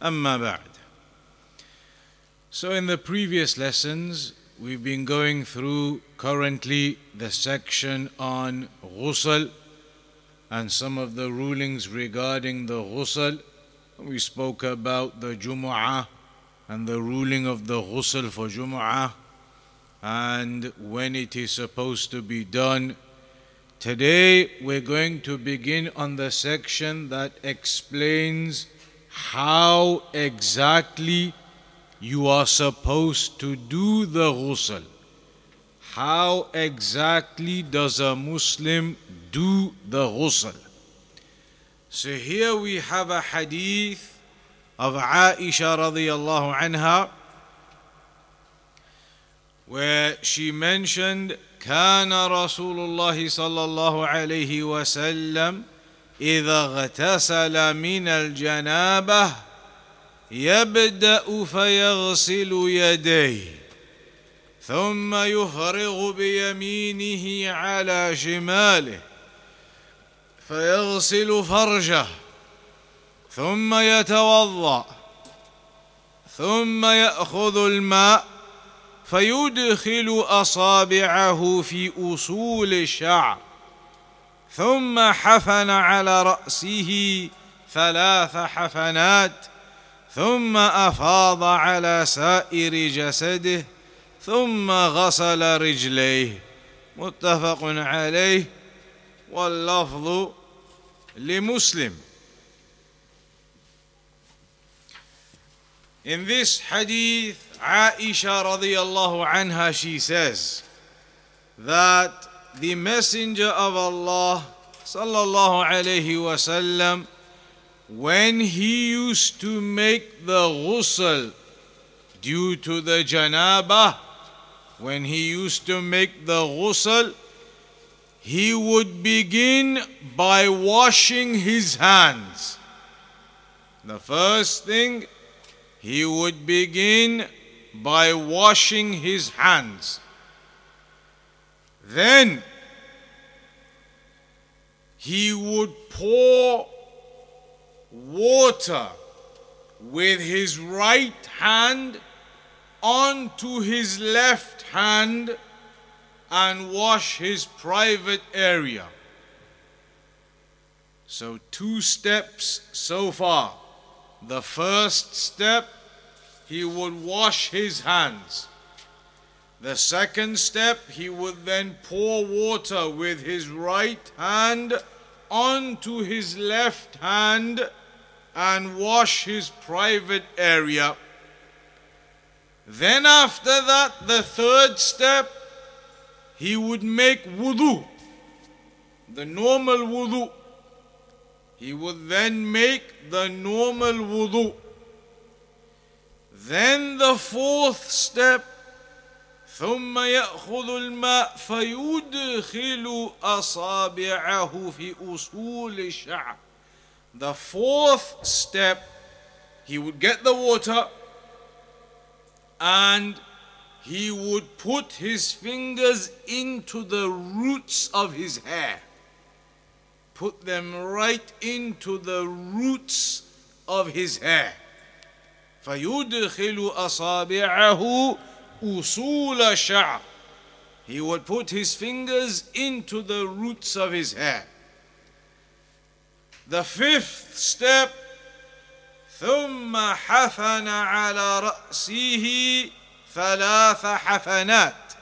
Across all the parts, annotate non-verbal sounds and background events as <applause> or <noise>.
Amma ba'd. So, in the previous lessons, we've been going through currently the section on ghusl and some of the rulings regarding the ghusl. We spoke about the Jumu'ah and the ruling of the ghusl for Jumu'ah and when it is supposed to be done. Today, we're going to begin on the section that explains how exactly you are supposed to do the ghusl. How exactly does a Muslim do the ghusl? So here we have a hadith of Aisha radiallahu anha where she mentioned كان رسول الله صلى الله عليه وسلم إذا اغتسل من الجنابة يبدأ فيغسل يديه ثم يفرغ بيمينه على شماله فيغسل فرجه ثم يتوضأ ثم يأخذ الماء فيدخل أصابعه في أصول الشعر. ثم حفن على رأسه ثلاث حفنات ثم أفاض على سائر جسده ثم غسل رجليه. متفق عليه. واللفظ لمسلم. In this hadith Aisha radiallahu anha, she says that the Messenger of Allah sallallahu alayhi wasallam, when he used to make the ghusl due to the janaba, when he used to make the ghusl, he would begin by washing his hands. The first thing, he would begin by washing his hands. Then he would pour water with his right hand onto his left hand and wash his private area. So, two steps so far. The first step he would wash his hands. The second step, he would then pour water with his right hand onto his left hand and wash his private area. Then, after that, the third step, he would make wudu, the normal wudu. He would then make the normal wudu. Then the fourth step ثم يأخذ الماء فيدخل أصابعه في أصول الشعر The fourth step he would get the water and he would put his fingers into the roots of his hair put them right into the roots of his hair فيدخل أصابعه أصول الشعر He would put his fingers into the roots of his hair. The fifth step ثم حفن على رأسه ثلاث حفنات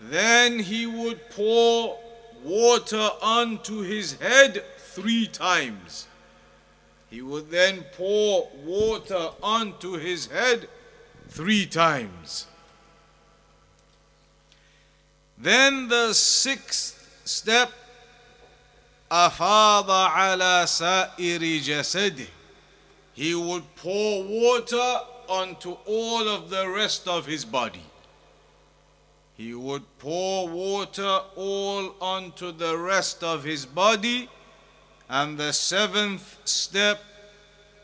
Then he would pour water onto his head three times. He would then pour water onto his head three times. Then the sixth step, afada ala sa'iri. He would pour water onto all of the rest of his body. He would pour water all onto the rest of his body. And the seventh step,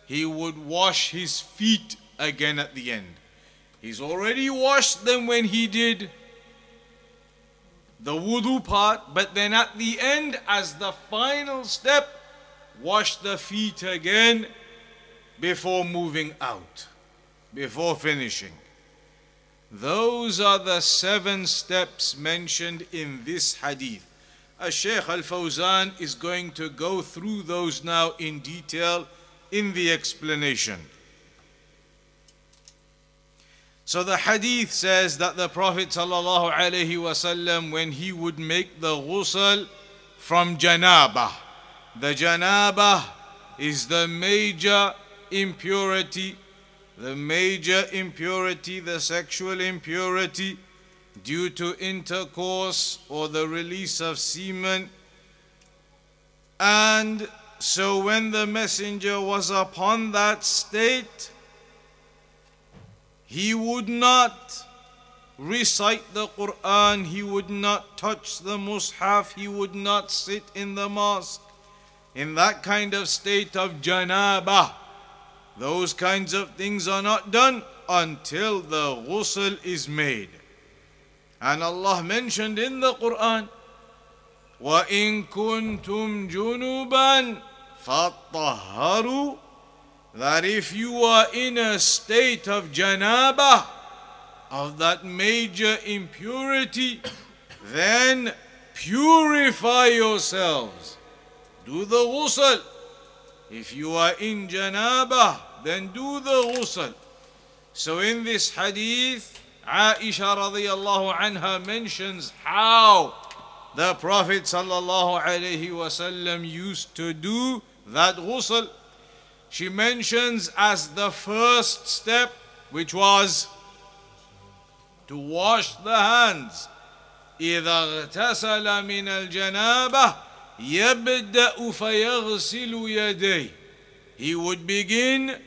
he would wash his feet again at the end. He's already washed them when he did the wudu part, but then at the end, as the final step, wash the feet again before moving out, before finishing. Those are the seven steps mentioned in this hadith. As Shaykh Al Fawzan is going to go through those now in detail in the explanation. So the hadith says that the Prophet ﷺ, when he would make the ghusl from janabah, the janabah is the major impurity, the major impurity, the sexual impurity due to intercourse or the release of semen. And so when the messenger was upon that state, he would not recite the Quran, he would not touch the Mus'haf, he would not sit in the mosque in that kind of state of janabah. Those kinds of things are not done until the ghusl is made. And Allah mentioned in the Quran, وَإِن كُنتُمْ جُنُوبًا فَطَهَّرُوا that if you are in a state of janaba, of that major impurity, <coughs> then purify yourselves. Do the ghusl. If you are in janaba, then do the ghusl. So in this hadith, Aisha radiallahu anha mentions how the Prophet sallallahu alaihi wasallam used to do that ghusl she mentions as the first step, which was to wash the hands. إذا اغتسل من الجنابة يبدأ فيغسل يديه. He would begin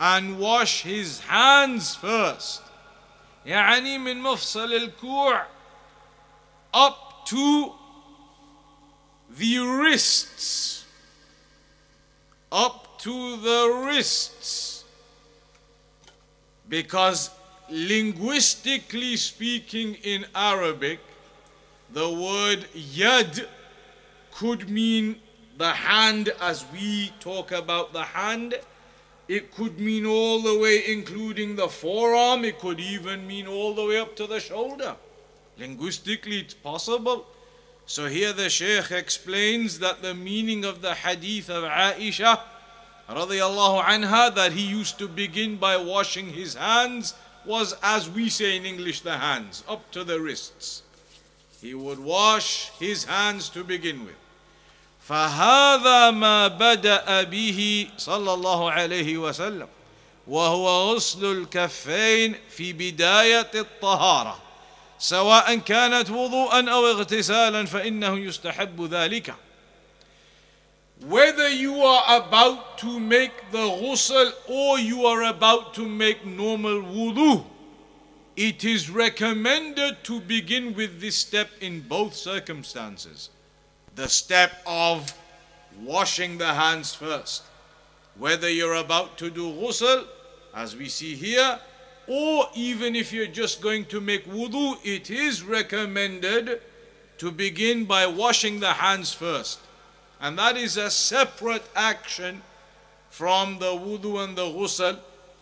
and wash his hands first. يعني من مفصل الكوع up to the wrists. Up to the wrists. Because linguistically speaking in Arabic, the word yad could mean the hand as we talk about the hand. It could mean all the way, including the forearm. It could even mean all the way up to the shoulder. Linguistically, it's possible. So here the Shaykh explains that the meaning of the hadith of Aisha radiallahu anha that he used to begin by washing his hands was as we say in English the hands up to the wrists he would wash his hands to begin with فهذا ما بدأ به صلى الله عليه وسلم وهو غسل الكفين في بداية الطهارة سواء كانت وضوءا أو اغتسالا فإنه يستحب ذلك whether you are about to make the ghusl or you are about to make normal wudu, it is recommended to begin with this step in both circumstances. The step of washing the hands first. Whether you're about to do ghusl, as we see here, or even if you're just going to make wudu, it is recommended to begin by washing the hands first. And that is a separate action from the wudu and the ghusl.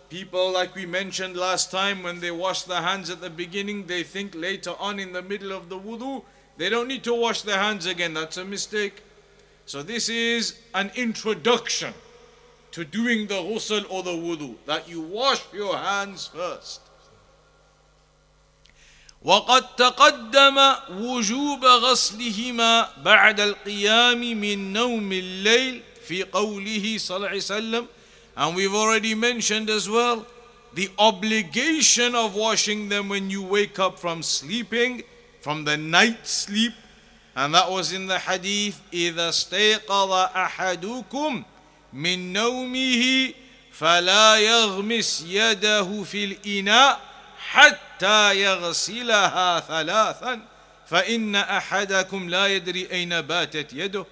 People, like we mentioned last time, when they wash their hands at the beginning, they think later on in the middle of the wudu, they don't need to wash their hands again. That's a mistake. So, this is an introduction to doing the ghusl or the wudu, that you wash your hands first. وقد تقدم وجوب غسلهما بعد القيام من نوم الليل في قوله صلى الله عليه وسلم and we've already mentioned as well the obligation of washing them when you wake up from sleeping from the night sleep and that was in the hadith إذا استيقظ أحدكم من نومه فلا يغمس يده في الإناء حتى يغسلها ثلاثا فإن أحدكم لا يدري أين باتت يده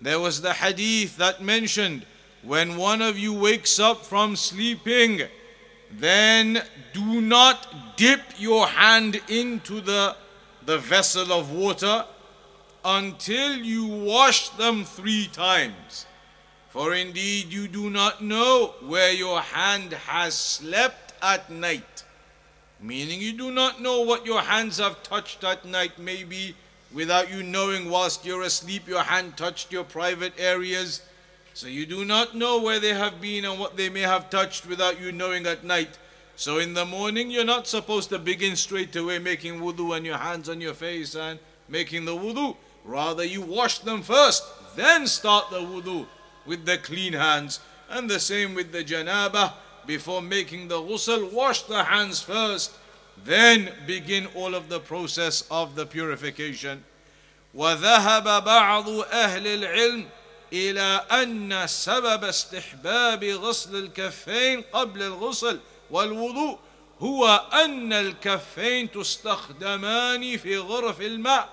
There was the hadith that mentioned when one of you wakes up from sleeping, then do not dip your hand into the, the vessel of water until you wash them three times. For indeed you do not know where your hand has slept at night. Meaning you do not know what your hands have touched at night. Maybe without you knowing, whilst you're asleep, your hand touched your private areas. So you do not know where they have been and what they may have touched without you knowing at night. So in the morning, you're not supposed to begin straight away making wudu and your hands on your face and making the wudu. Rather, you wash them first, then start the wudu with the clean hands. And the same with the janaba. Before making the ghusl, wash the hands first, then begin all of the process of the purification. وذهب بعض أهل العلم إلى أن سبب استحباب غسل الكفين قبل الغسل والوضوء هو أن الكفين تستخدمان في غرف الماء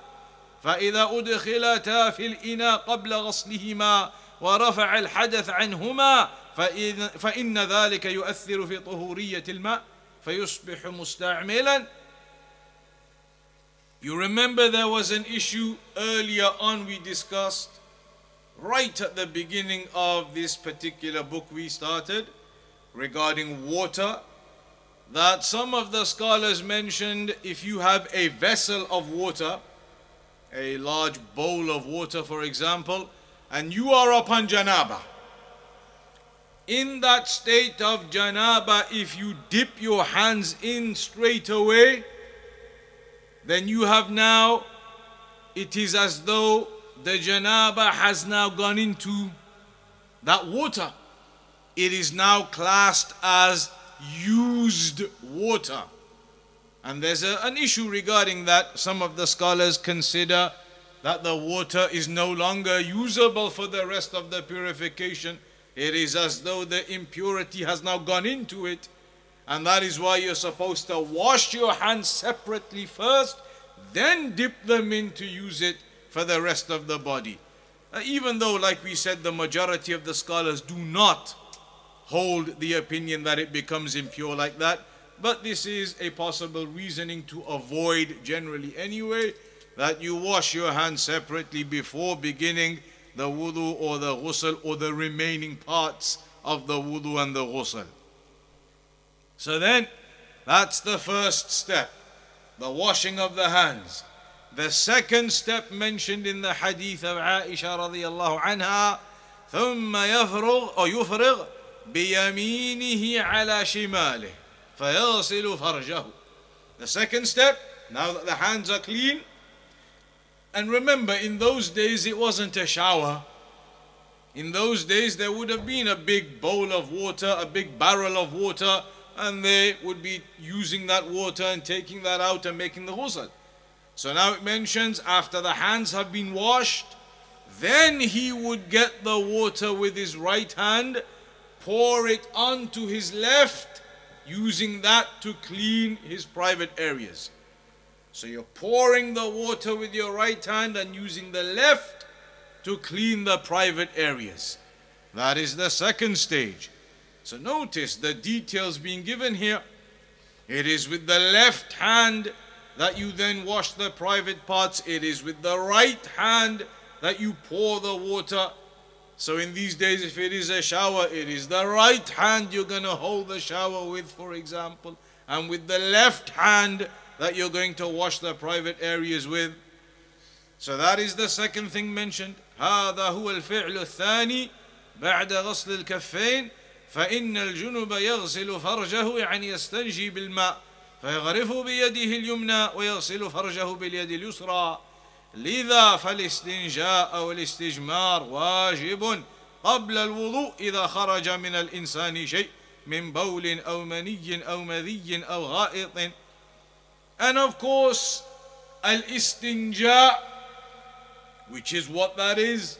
فإذا أدخلتا في الإناء قبل غسلهما ورفع الحدث عنهما فإن, فإن ذلك يؤثر في طهورية الماء فيصبح مستعملا You remember there was an issue earlier on we discussed right at the beginning of this particular book we started regarding water that some of the scholars mentioned if you have a vessel of water a large bowl of water for example and you are upon janaba in that state of janaba, if you dip your hands in straight away, then you have now, it is as though the janaba has now gone into that water. It is now classed as used water. And there's a, an issue regarding that. Some of the scholars consider that the water is no longer usable for the rest of the purification it is as though the impurity has now gone into it. And that is why you're supposed to wash your hands separately first, then dip them in to use it for the rest of the body. Uh, even though, like we said, the majority of the scholars do not hold the opinion that it becomes impure like that, but this is a possible reasoning to avoid, generally anyway, that you wash your hands separately before beginning the wudu or the ghusl or the remaining parts of the wudu and the ghusl. So then, that's the first step, the washing of the hands. The second step mentioned in the hadith of Aisha radiallahu anha, ثم يفرغ أو يفرغ بيمينه على شماله فيغسل فرجه. The second step, now that the hands are clean, and remember, in those days it wasn't a shower. In those days there would have been a big bowl of water, a big barrel of water, and they would be using that water and taking that out and making the ghusl. So now it mentions after the hands have been washed, then he would get the water with his right hand, pour it onto his left, using that to clean his private areas. So you're pouring the water with your right hand and using the left to clean the private areas. That is the second stage. So notice the details being given here. It is with the left hand that you then wash the private parts. It is with the right hand that you pour the water. So in these days, if it is a shower, it is the right hand you're going to hold the shower with, for example. And with the left hand, that you're going to wash the private areas with. So that is the second thing mentioned. هذا هو الفعل الثاني بعد غسل الكفين فإن الجنب يغسل فرجه يعني يستنجي بالماء فيغرف بيده اليمنى ويغسل فرجه باليد اليسرى لذا فالاستنجاء أو الاستجمار واجب قبل الوضوء إذا خرج من الإنسان شيء من بول أو مني أو مذي أو غائط And of course, al istinja, which is what that is,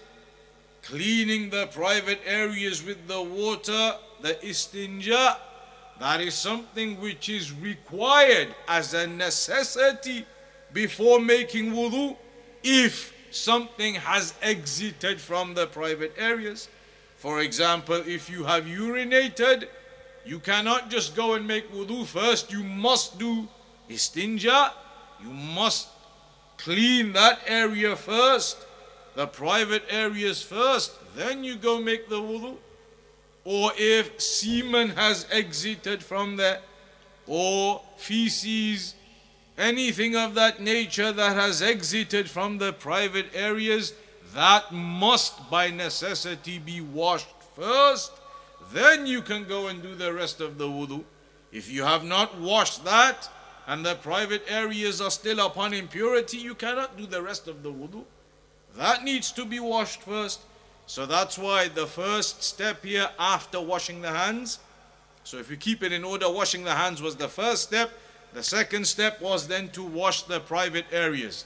cleaning the private areas with the water the istinja, that is something which is required as a necessity before making wudu if something has exited from the private areas. For example, if you have urinated, you cannot just go and make wudu first. You must do istinja. You must clean that area first, the private areas first. Then you go make the wudu. Or if semen has exited from there, or feces, anything of that nature that has exited from the private areas, that must by necessity be washed first then you can go and do the rest of the wudu. If you have not washed that and the private areas are still upon impurity, you cannot do the rest of the wudu. That needs to be washed first. So that's why the first step here after washing the hands. So if you keep it in order, washing the hands was the first step. The second step was then to wash the private areas.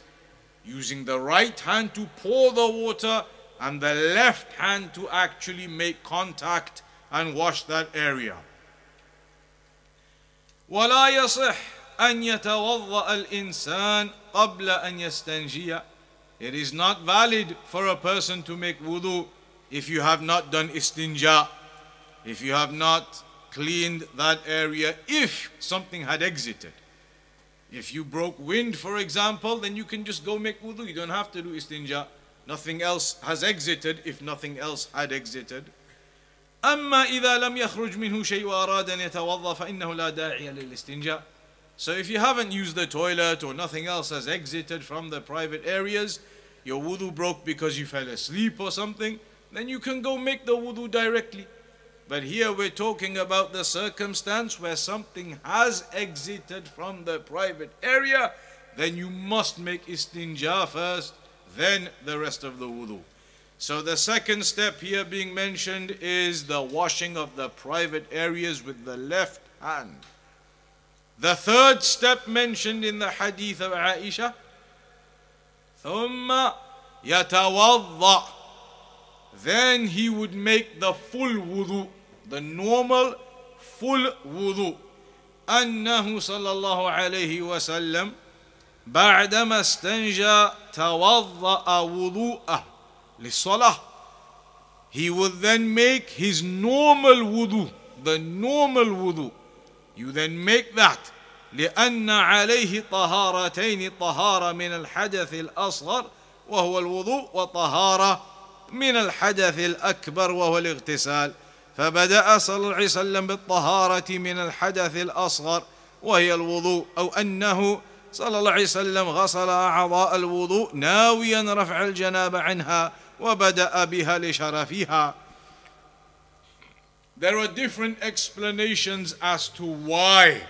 Using the right hand to pour the water and the left hand to actually make contact and wash that area. ولا يصح أن يتوضأ الإنسان قبل أن يستنجي. It is not valid for a person to make wudu if you have not done istinja, if you have not cleaned that area, if something had exited. If you broke wind, for example, then you can just go make wudu. You don't have to do istinja. Nothing else has exited if nothing else had exited. أما إذا لم يخرج منه شيء وأراد أن يتوضأ فإنه لا داعي للاستنجاء so if you haven't used the toilet or nothing else has exited from the private areas, your wudu broke because you fell asleep or something, then you can go make the wudu directly. But here we're talking about the circumstance where something has exited from the private area, then you must make istinja first, then the rest of the wudu. So the second step here being mentioned is the washing of the private areas with the left hand. The third step mentioned in the hadith of Aisha ثم يتوضأ then he would make the full wudu the normal full wudu أنه صلى الله عليه وسلم بعدما استنجى توضأ وضوءه للصلاة he would then make his normal wudu the normal wudu You then make that لأن عليه طهارتين طهارة من الحدث الأصغر وهو الوضوء وطهارة من الحدث الأكبر وهو الاغتسال. فبدأ صلى الله عليه وسلم بالطهارة من الحدث الأصغر وهي الوضوء أو أنه صلى الله عليه وسلم غسل أعضاء الوضوء ناويا رفع الجناب عنها وبدأ بها لشرفها. There are different explanations as to why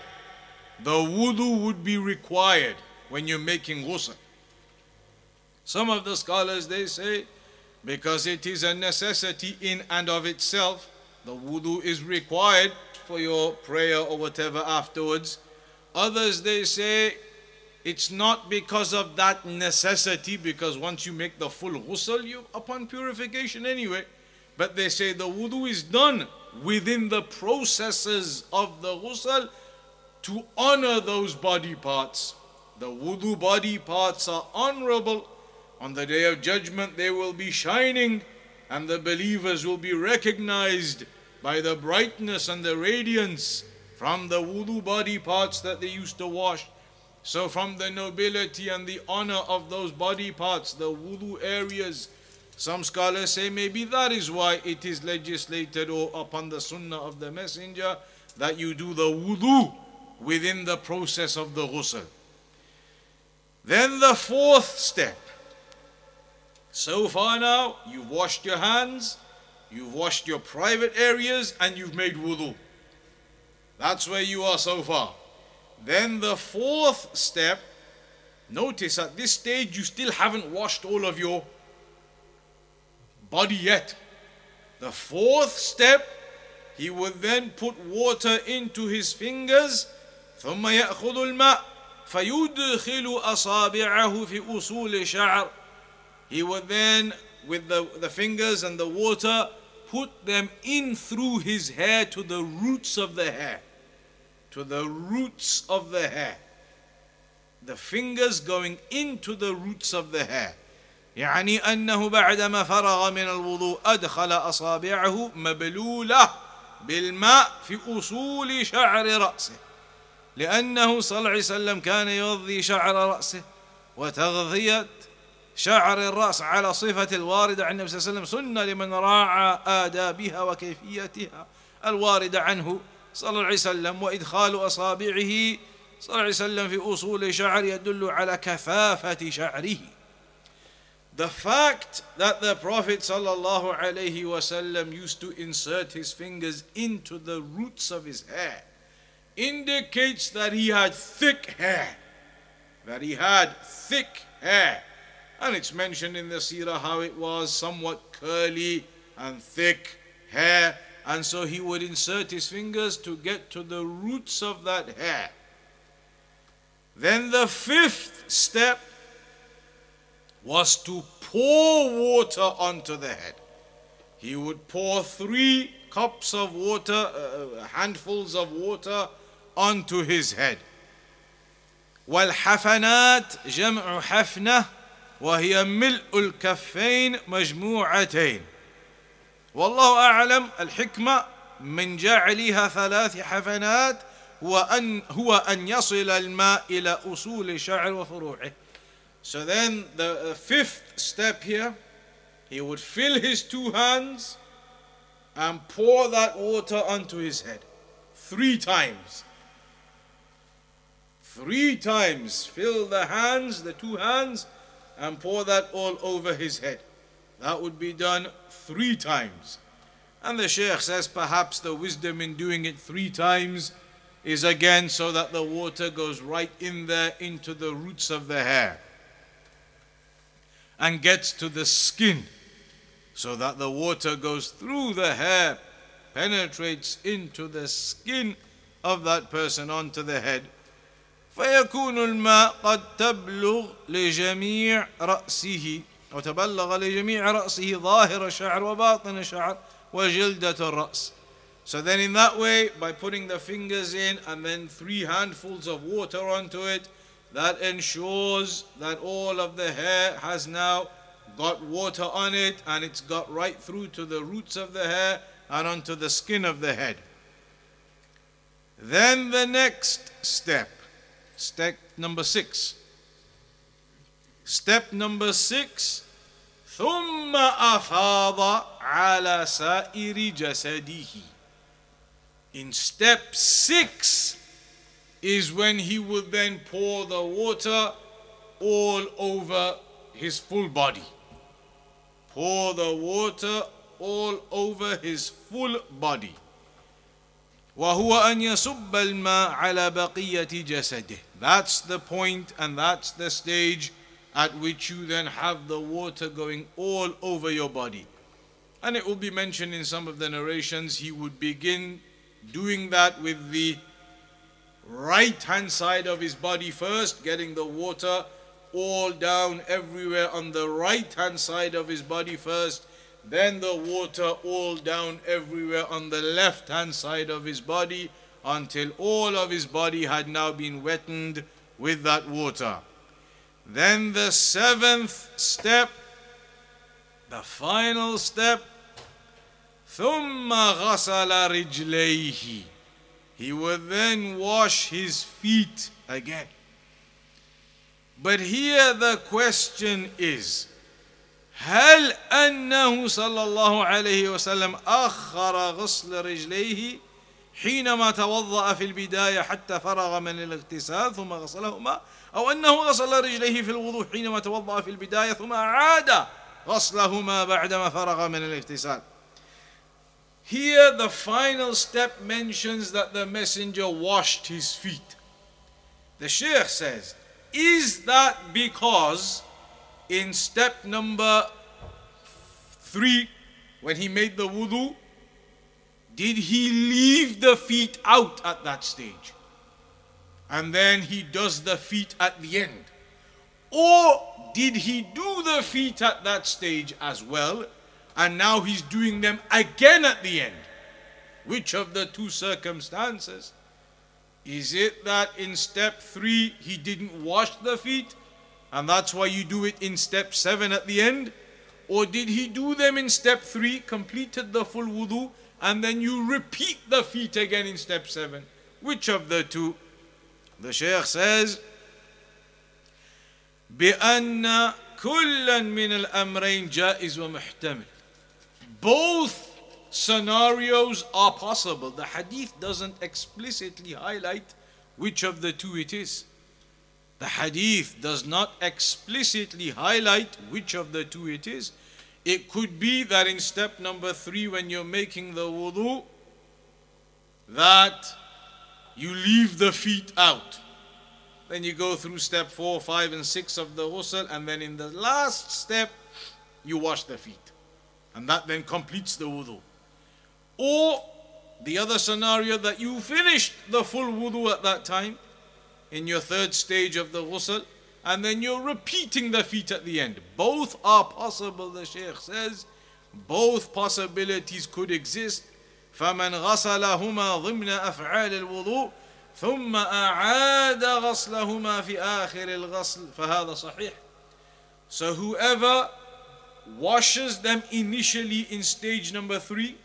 the wudu would be required when you're making ghusl. Some of the scholars they say because it is a necessity in and of itself, the wudu is required for your prayer or whatever afterwards. Others they say it's not because of that necessity, because once you make the full ghusl, you upon purification anyway. But they say the wudu is done within the processes of the ghusl to honor those body parts. The wudu body parts are honorable. On the day of judgment, they will be shining, and the believers will be recognized by the brightness and the radiance from the wudu body parts that they used to wash. So, from the nobility and the honor of those body parts, the wudu areas, some scholars say maybe that is why it is legislated or upon the sunnah of the messenger that you do the wudu within the process of the ghusl. Then the fourth step. So far now, you've washed your hands, you've washed your private areas, and you've made wudu. That's where you are so far. Then the fourth step, notice at this stage you still haven't washed all of your body yet. The fourth step, he would then put water into his fingers ثم يأخذ الماء فيدخل أصابعه في أصول شعر He would then, with the, the fingers and the water, put them in through his hair to the roots of the hair. To the roots of the hair. The fingers going into the roots of the hair. يعني أنه بعدما فرغ من الوضوء أدخل أصابعه مبلولة بالماء في أصول شعر رأسه لأنه صلى الله عليه وسلم كان يغذي شعر رأسه وتغذية شعر الرأس على صفة الواردة عن النبي صلى الله عليه وسلم سنة لمن راعى آدابها وكيفيتها الواردة عنه صلى الله عليه وسلم وإدخال أصابعه صلى الله عليه وسلم في أصول شعر يدل على كثافة شعره. The fact that the Prophet wasallam used to insert his fingers into the roots of his hair indicates that he had thick hair. That he had thick hair. And it's mentioned in the seerah how it was somewhat curly and thick hair. And so he would insert his fingers to get to the roots of that hair. Then the fifth step was to pour water onto the head. He would pour three cups of water, uh, handfuls of water onto his head. والحفنات جمع حفنة وهي ملء الكفين مجموعتين والله أعلم الحكمة من جعلها ثلاث حفنات هو أن هو أن يصل الماء إلى أصول الشعر وفروعه So then the fifth step here, he would fill his two hands and pour that water onto his head three times. Three times. Fill the hands, the two hands, and pour that all over his head. That would be done three times. And the Shaykh says perhaps the wisdom in doing it three times is again so that the water goes right in there into the roots of the hair and gets to the skin so that the water goes through the hair, penetrates into the skin of that person onto the head. فيكون الماء قد تبلغ لجميع رأسه وتبلغ لجميع رأسه ظاهر الشعر وباطن الشعر وجلدة الرأس. So then in that way, by putting the fingers in and then three handfuls of water onto it, that ensures that all of the hair has now got water on it and it's got right through to the roots of the hair and onto the skin of the head. Then the next step, step number six. Step number six, ثم أفاض على سائر جسده. In step six, is when he would then pour the water all over his full body. Pour the water all over his full body. وهو أن يصب الماء على بقية جسده. That's the point and that's the stage at which you then have the water going all over your body. And it will be mentioned in some of the narrations, he would begin doing that with the right hand side of his body first, getting the water all down everywhere on the right hand side of his body first, then the water all down everywhere on the left hand side of his body until all of his body had now been wetted with that water. Then the seventh step, the final step, ثم غسل رجليه he would then wash his feet again. But here the question is هل أنه صلى الله عليه وسلم أخر غسل رجليه حينما توضأ في البداية حتى فرغ من الاغتسال ثم غسلهما أو أنه غسل رجليه في الوضوء حينما توضأ في البداية ثم أعاد غسلهما بعدما فرغ من الاغتسال Here, the final step mentions that the messenger washed his feet. The Shaykh says, Is that because in step number three, when he made the wudu, did he leave the feet out at that stage? And then he does the feet at the end? Or did he do the feet at that stage as well? and now he's doing them again at the end. Which of the two circumstances? Is it that in step three he didn't wash the feet and that's why you do it in step seven at the end? Or did he do them in step three, completed the full wudu, and then you repeat the feet again in step seven? Which of the two? The Shaykh says, بأن كلا من الأمرين جائز ومحتمل. both scenarios are possible. The hadith doesn't explicitly highlight which of the two it is. The hadith does not explicitly highlight which of the two it is. It could be that in step number three, when you're making the wudu, that you leave the feet out. Then you go through step four, five, and six of the ghusl, and then in the last step, you wash the feet. And that then completes the wudu. Or the other scenario that you finished the full wudu at that time in your third stage of the ghusl and then you're repeating the feet at the end. Both are possible, the Shaykh says. Both possibilities could exist. فمن غسلهما ضمن أفعال الوضوء ثم أعاد غسلهما في آخر الغسل فهذا صحيح. So whoever washes them initially in stage number three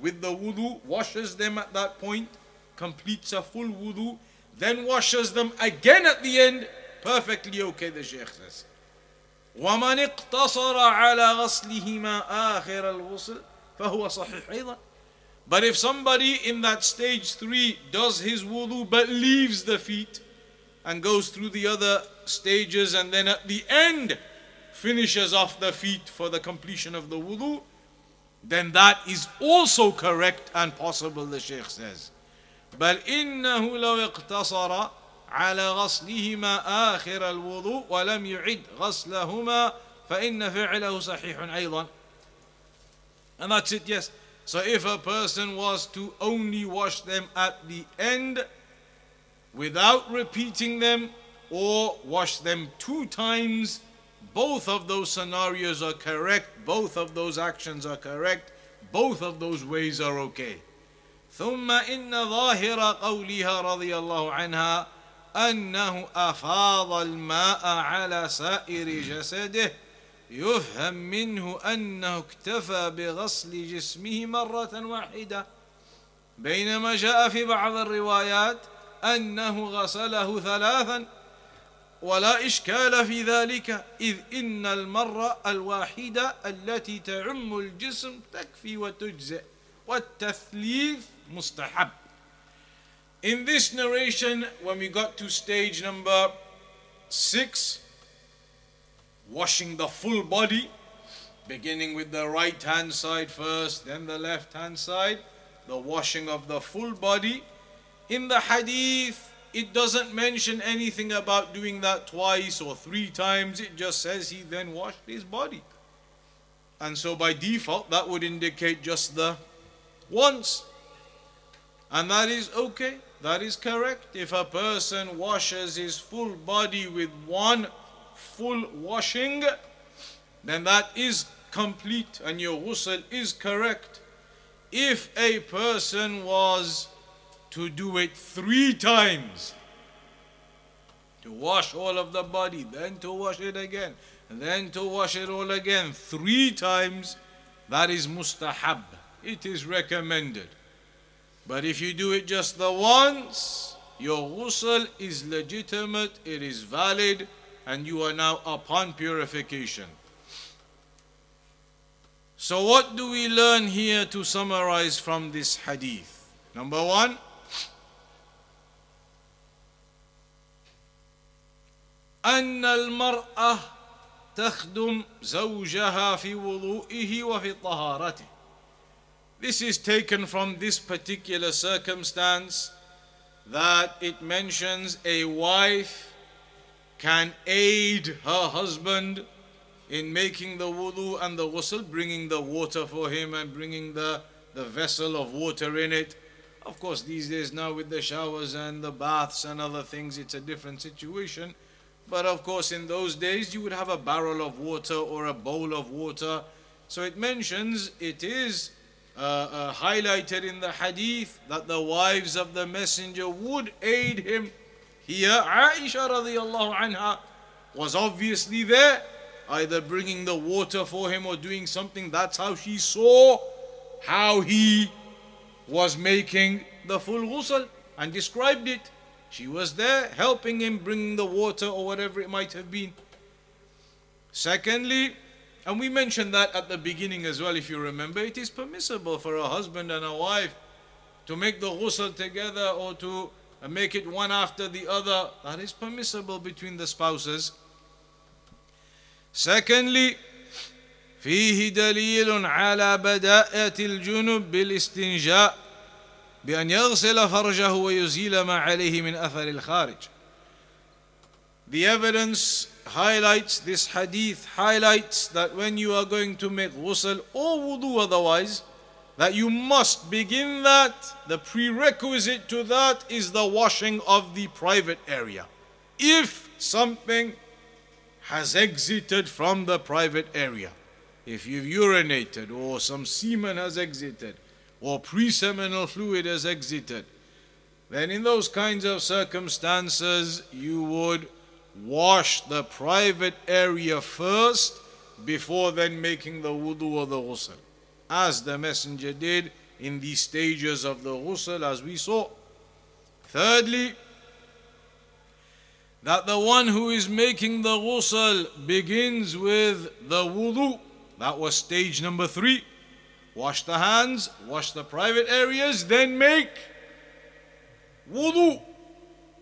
with the wudu, washes them at that point, completes a full wudu, then washes them again at the end, perfectly okay, the Shaykh says. ومن اقتصر على غسلهما آخر الغسل فهو صحيح أيضا. But if somebody in that stage three does his wudu but leaves the feet and goes through the other stages and then at the end finishes off the feet for the completion of the wudu, then that is also correct and possible, the Shaykh says. بل إنه لو اقتصر على غسلهما آخر الوضوء ولم يعد غسلهما فإن فعله صحيح أيضا. And that's it, yes. So if a person was to only wash them at the end without repeating them or wash them two times, both of those scenarios are correct, both of those actions are correct, both of those ways are okay. ثم إن ظاهر قولها رضي الله عنها أنه أفاض الماء على سائر جسده. يفهم منه أنه اكتفى بغسل جسمه مرة واحدة. بينما جاء في بعض الروايات أنه غسله ثلاثا ولا إشكال في ذلك إذ إن المرة الواحدة التي تعم الجسم تكفي وتجزئ والتثليث مستحب In this narration, when we got to stage number six, washing the full body, beginning with the right hand side first, then the left hand side, the washing of the full body. In the hadith, it doesn't mention anything about doing that twice or three times, it just says he then washed his body. And so by default, that would indicate just the once. And that is okay, that is correct. If a person washes his full body with one full washing, then that is complete and your ghusl is correct. If a person was to do it three times, to wash all of the body, then to wash it again, then to wash it all again, three times, that is mustahab. It is recommended. But if you do it just the once, your ghusl is legitimate, it is valid, and you are now upon purification. So, what do we learn here to summarize from this hadith? Number one, أن المرأة تخدم زوجها في وضوئه وفي طهارته. This is taken from this particular circumstance that it mentions a wife can aid her husband in making the wudu and the ghusl, bringing the water for him and bringing the, the vessel of water in it. Of course, these days now with the showers and the baths and other things, it's a different situation. But of course, in those days, you would have a barrel of water or a bowl of water So it mentions it is uh, uh, highlighted in the hadith that the wives of the messenger would aid him. Here, Aisha radiallahu anha was obviously there, either bringing the water for him or doing something. That's how she saw how he was making the full ghusl and described it. She was there helping him bring the water or whatever it might have been. Secondly, and we mentioned that at the beginning as well, if you remember, it is permissible for a husband and a wife to make the ghusl together or to make it one after the other. That is permissible between the spouses. Secondly, فيه دليل على بداءة الجنب بالاستنجاء بأن يغسل فرجه ويزيل ما عليه من أثر الخارج. The evidence highlights, this hadith highlights that when you are going to make ghusl or wudu otherwise, that you must begin that. The prerequisite to that is the washing of the private area. If something has exited from the private area, if you've urinated or some semen has exited or pre-seminal fluid has exited, then in those kinds of circumstances you would wash the private area first before then making the wudu or the ghusl, as the Messenger did in the stages of the ghusl, as we saw. Thirdly, that the one who is making the ghusl begins with the wudu. That was stage number three. Wash the hands, wash the private areas, then make wudu.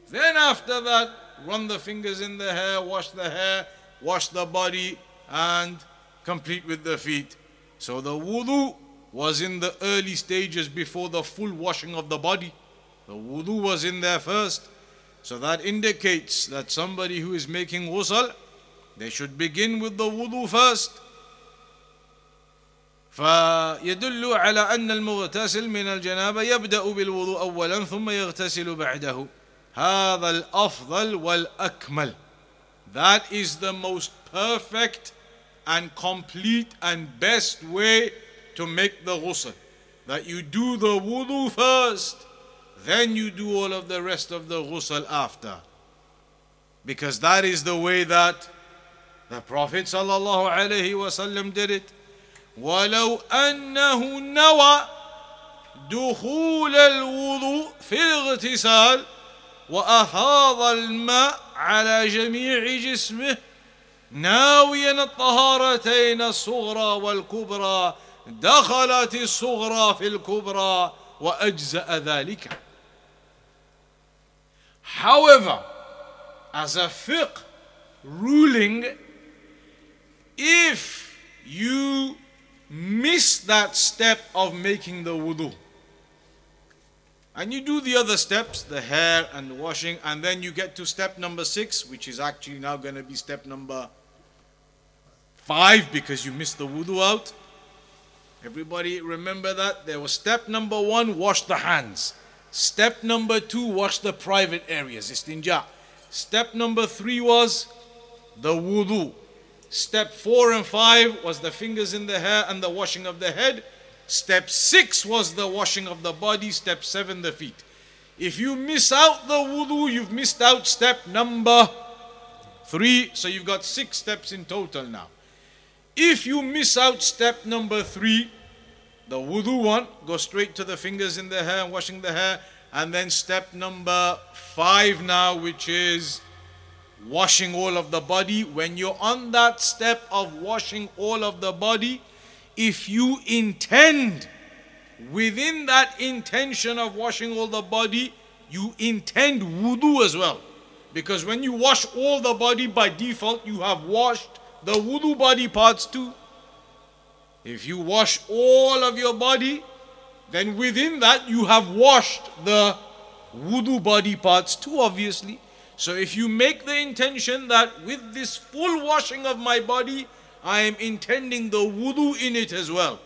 Then after that, run the fingers in the hair, wash the hair, wash the body, and complete with the feet. So the wudu was in the early stages before the full washing of the body. The wudu was in there first. So that indicates that somebody who is making ghusl, they should begin with the wudu first. فيدل على أن المغتسل من الجنابة يبدأ بالوضوء أولا ثم يغتسل بعده هذا الأفضل والأكمل That is the most perfect and complete and best way to make the ghusl. That you do the wudu first, then you do all of the rest of the ghusl after. Because that is the way that the Prophet ﷺ did it. ولو أنه نوى دخول الوضوء في الاغتسال وافاض الماء على جميع جسمه ناويا الطهارتين الصغرى والكبرى دخلت الصغرى في الكبرى وأجزأ ذلك. However as a fiqh ruling if you miss that step of making the wudu And you do the other steps, the hair and the washing, and then you get to step number six, which is actually now going to be step number five because you missed the wudu out. Everybody remember that? There was step number one, wash the hands. Step number two, wash the private areas, istinja. Step number three was the wudu. Step four and five was the fingers in the hair and the washing of the head. Step six was the washing of the body. Step seven, the feet. If you miss out the wudu, you've missed out step number three. So you've got six steps in total now. If you miss out step number three, the wudu one, go straight to the fingers in the hair and washing the hair. And then step number five now, which is washing all of the body. When you're on that step of washing all of the body, if you intend within that intention of washing all the body, you intend wudu as well. Because when you wash all the body by default, you have washed the wudu body parts too. If you wash all of your body, then within that you have washed the wudu body parts too, obviously. So if you make the intention that with this full washing of my body, I am intending the wudu in it as well,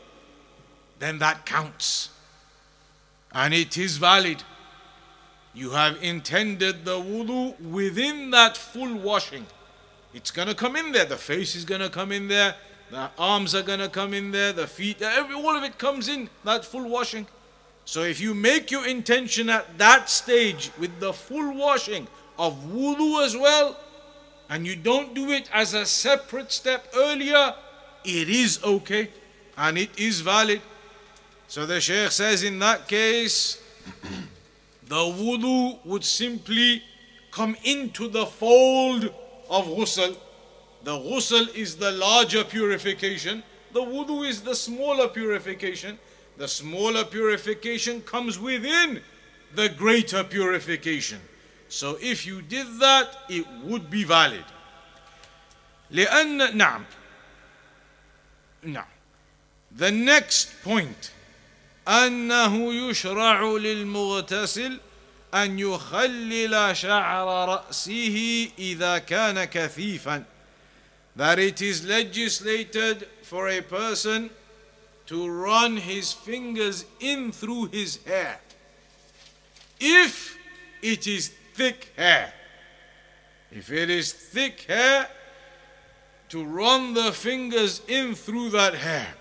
then that counts. And it is valid. You have intended the wudu within that full washing. It's going to come in there. The face is going to come in there. the arms are going to come in there, the feet, every, all of it comes in, that full washing. So if you make your intention at that stage with the full washing of wudu as well, and you don't do it as a separate step earlier, it is okay and it is valid. So the Shaykh says in that case, <clears throat> the wudu would simply come into the fold of ghusl. The ghusl is the larger purification, the wudu is the smaller purification. The smaller purification comes within the greater purification. So if you did that, it would be valid. لأن نعم نعم The next point أنه يشرع للمغتسل أن يخلل شعر رأسه إذا كان كثيفا That it is legislated for a person to run his fingers in through his hair. If it is thick hair. If it is thick hair, to run the fingers in through that hair.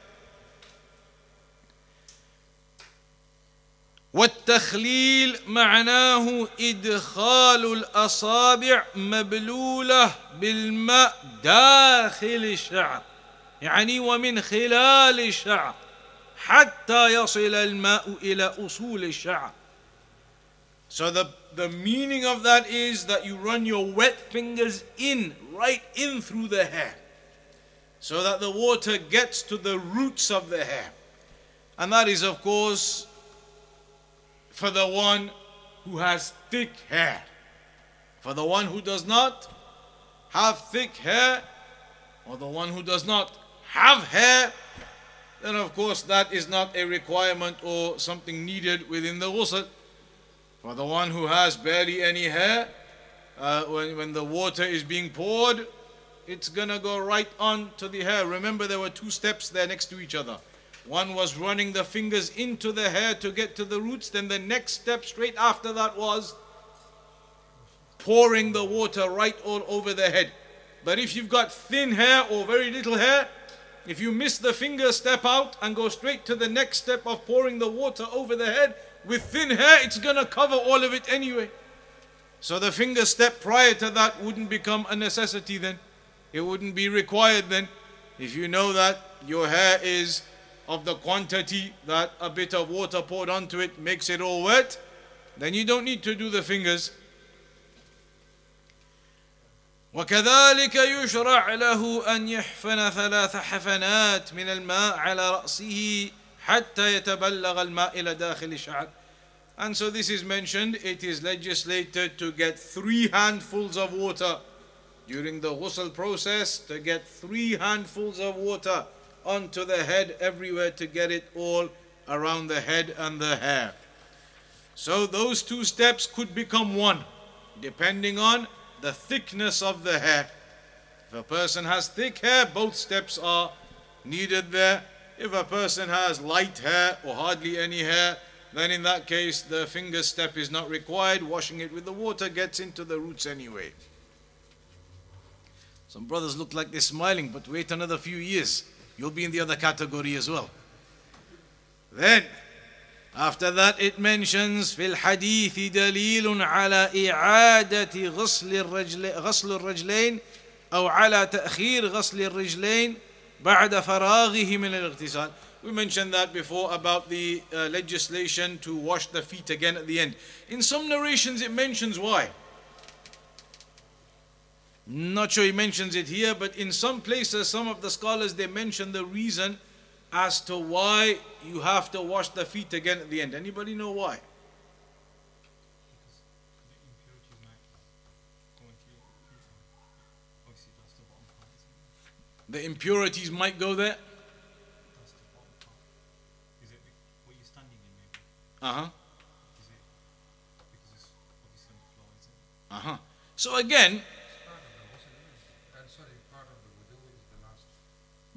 والتخليل معناه إدخال الأصابع مبلولة بالماء داخل الشعر يعني ومن خلال الشعر حتى يصل الماء إلى أصول الشعر So the, the meaning of that is that you run your wet fingers in, right in through the hair, so that the water gets to the roots of the hair. And that is, of course, for the one who has thick hair. For the one who does not have thick hair, or the one who does not have hair, then of course that is not a requirement or something needed within the ghusl. For the one who has barely any hair, uh, when, when the water is being poured, it's gonna go right on to the hair. Remember, there were two steps there next to each other. One was running the fingers into the hair to get to the roots, then the next step straight after that was pouring the water right all over the head. But if you've got thin hair or very little hair, if you miss the finger step out and go straight to the next step of pouring the water over the head, with thin hair, it's going to cover all of it anyway. So the finger step prior to that wouldn't become a necessity then. It wouldn't be required then. If you know that your hair is of the quantity that a bit of water poured onto it makes it all wet, then you don't need to do the fingers. وكذلك يشرع له أن يحفن ثلاث حفنات من الماء على رأسه حتى يتبلغ الماء إلى داخل الشعر and so this is mentioned it is legislated to get three handfuls of water during the ghusl process to get three handfuls of water onto the head everywhere to get it all around the head and the hair so those two steps could become one depending on the thickness of the hair if a person has thick hair both steps are needed there if a person has light hair or hardly any hair, then in that case the finger step is not required. Washing it with the water gets into the roots anyway. Some brothers look like they're smiling, but wait another few years. You'll be in the other category as well. Then, after that, it mentions في الحديث دليل على إعادة غسل الرجل غسل الرجلين أو على تأخير غسل الرجلين بعد فراغه من الاغتسال we mentioned that before about the uh, legislation to wash the feet again at the end. In some narrations, it mentions why. Not sure he mentions it here, but in some places, some of the scholars they mention the reason as to why you have to wash the feet again at the end. Anybody know why? The impurities might go there. Is it what you're standing in maybe? Uh huh. Is it because it's obviously on the floor, is it? Uh huh. So again,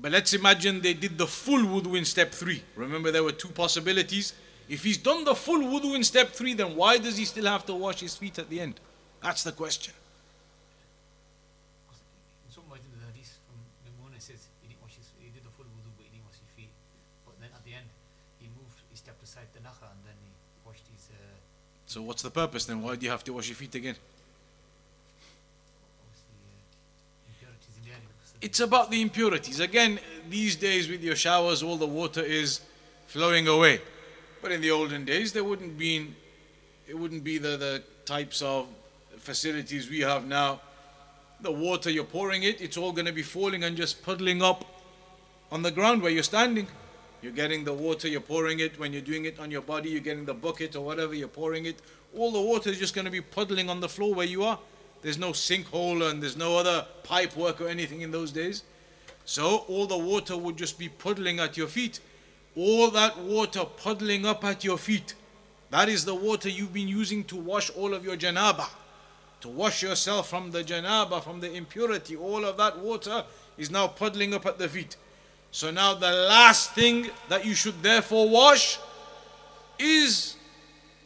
but let's imagine they did the full wudu in step three. Remember, there were two possibilities. If he's done the full wudu in step three, then why does he still have to wash his feet at the end? That's the question. Because in some ways in the hadith from Maimuna it says he didn't wash his he So what's the purpose then? Why do you have to wash your feet again? It's about the impurities. Again, these days with your showers, all the water is flowing away. But in the olden days, there wouldn't be, it wouldn't be the, the types of facilities we have now. The water you're pouring it, it's all going to be falling and just puddling up on the ground where you're standing. You're getting the water, you're pouring it. When you're doing it on your body, you're getting the bucket or whatever, you're pouring it. All the water is just going to be puddling on the floor where you are. There's no sinkhole and there's no other pipe work or anything in those days. So all the water would just be puddling at your feet. All that water puddling up at your feet. That is the water you've been using to wash all of your janaba. To wash yourself from the janaba, from the impurity. All of that water is now puddling up at the feet. So now the last thing that you should therefore wash is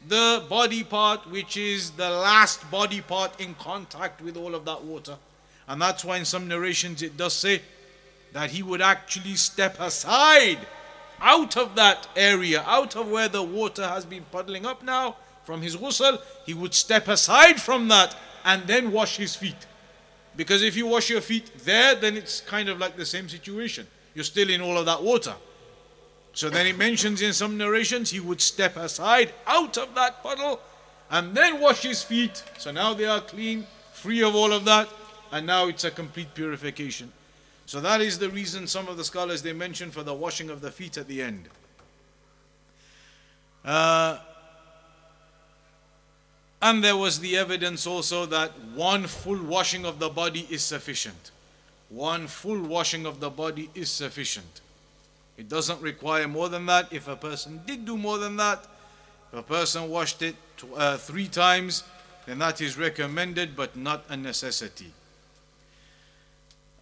the body part, which is the last body part in contact with all of that water. And that's why in some narrations it does say that he would actually step aside out of that area, out of where the water has been puddling up now from his ghusl, he would step aside from that and then wash his feet. Because if you wash your feet there, then it's kind of like the same situation. You're still in all of that water. So then it mentions in some narrations he would step aside out of that puddle and then wash his feet. So now they are clean, free of all of that, and now it's a complete purification. So that is the reason some of the scholars they mention for the washing of the feet at the end. Uh, and there was the evidence also that one full washing of the body is sufficient One full washing of the body is sufficient. It doesn't require more than that. If a person did do more than that, if a person washed it tw- uh, three times, then that is recommended but not a necessity.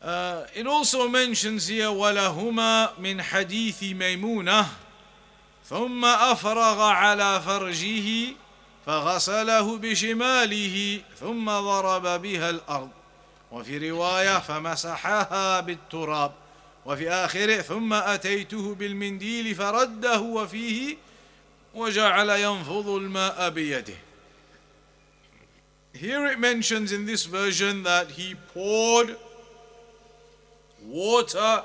Uh, it also mentions here ولهما من حديث ميمونة ثم أفرغ على فرجه فغسله بشماله ثم ضرب بها الأرض وفي رواية فمسحها بالتراب وفي آخره ثم أتيته بالمنديل فرده وفيه وجعل ينفض الماء بيده Here it mentions in this version that he poured water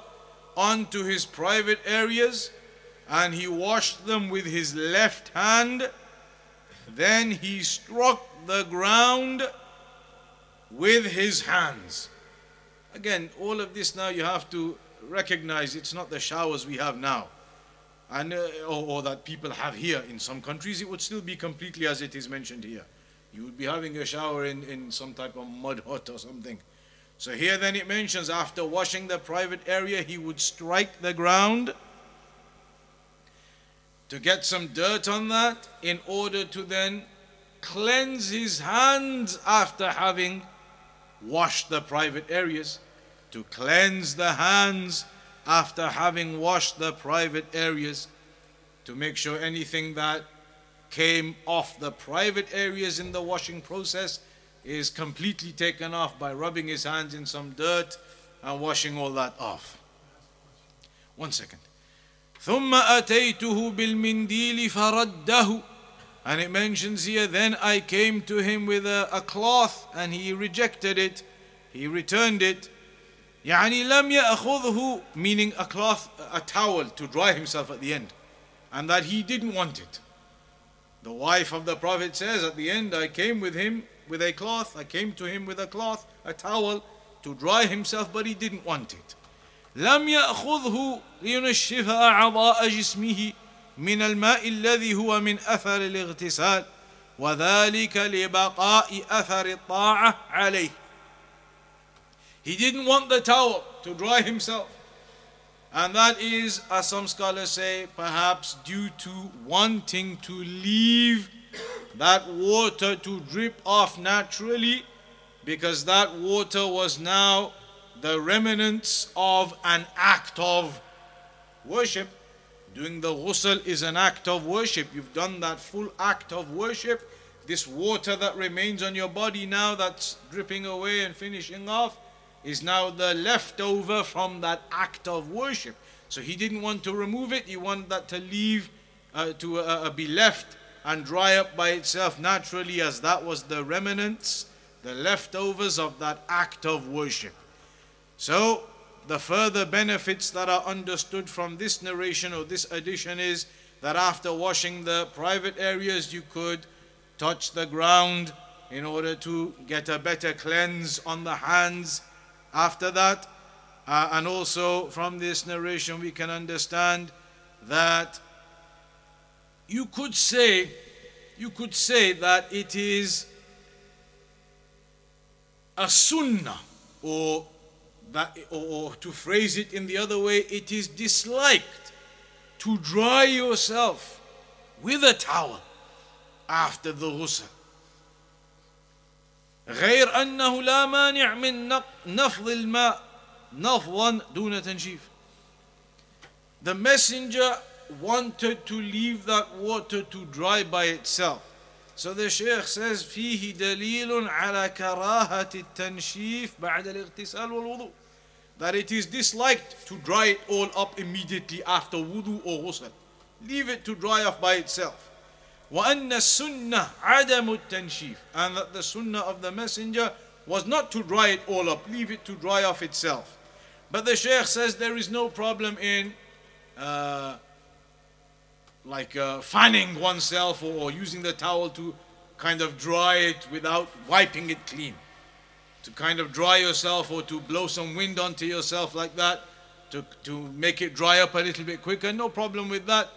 onto his private areas and he washed them with his left hand. Then he struck the ground with his hands. Again, all of this now you have to recognize it's not the showers we have now. And, uh, or, or that people have here. In some countries, it would still be completely as it is mentioned here. You would be having a shower in, in some type of mud hut or something. So here then it mentions after washing the private area, he would strike the ground to get some dirt on that in order to then cleanse his hands after having washed the private areas. To cleanse the hands after having washed the private areas. To make sure anything that came off the private areas in the washing process is completely taken off by rubbing his hands in some dirt and washing all that off. One second. ثم أتيته بالمنديل فرده and it mentions here then I came to him with a, a cloth and he rejected it he returned it يعني لم يأخذه meaning a cloth a towel to dry himself at the end and that he didn't want it the wife of the Prophet says at the end, I came with him with a cloth, I came to him with a cloth, a towel to dry himself, but he didn't want it. لم يأخذه لينشف أعضاء جسمه من الماء الذي هو من أثر الاغتسال وذلك لبقاء أثر الطاعة عليه. He didn't want the towel to dry himself. And that is, as some scholars say, perhaps due to wanting to leave that water to drip off naturally, because that water was now the remnants of an act of worship. Doing the ghusl is an act of worship. You've done that full act of worship. This water that remains on your body now, that's dripping away and finishing off, is now the leftover from that act of worship. So he didn't want to remove it, he wanted that to leave, uh, to uh, uh, be left and dry up by itself naturally, as that was the remnants, the leftovers of that act of worship. So, the further benefits that are understood from this narration or this addition is that after washing the private areas, you could touch the ground in order to get a better cleanse on the hands after that. Uh, and also from this narration, we can understand that you could say, you could say that it is a sunnah, or that, or, or to phrase it in the other way, it is disliked to dry yourself with a towel after the ghusl. غير أنه لا مانع من نفض الماء نفضا دون تنشيف. The messenger wanted to leave that water to dry by itself. So the Shaykh says فيه دليل على كراهة التنشيف بعد الاغتسال والوضوء. That it is disliked to dry it all up immediately after wudu or ghusl. Leave it to dry off by itself. وأن السنة عدم التنشيف and that the sunnah of the messenger was not to dry it all up, leave it to dry off itself. But the Shaykh says there is no problem in uh, like uh, fanning oneself or, or using the towel to kind of dry it without wiping it clean. To kind of dry yourself or to blow some wind onto yourself like that to, to make it dry up a little bit quicker. No problem with that.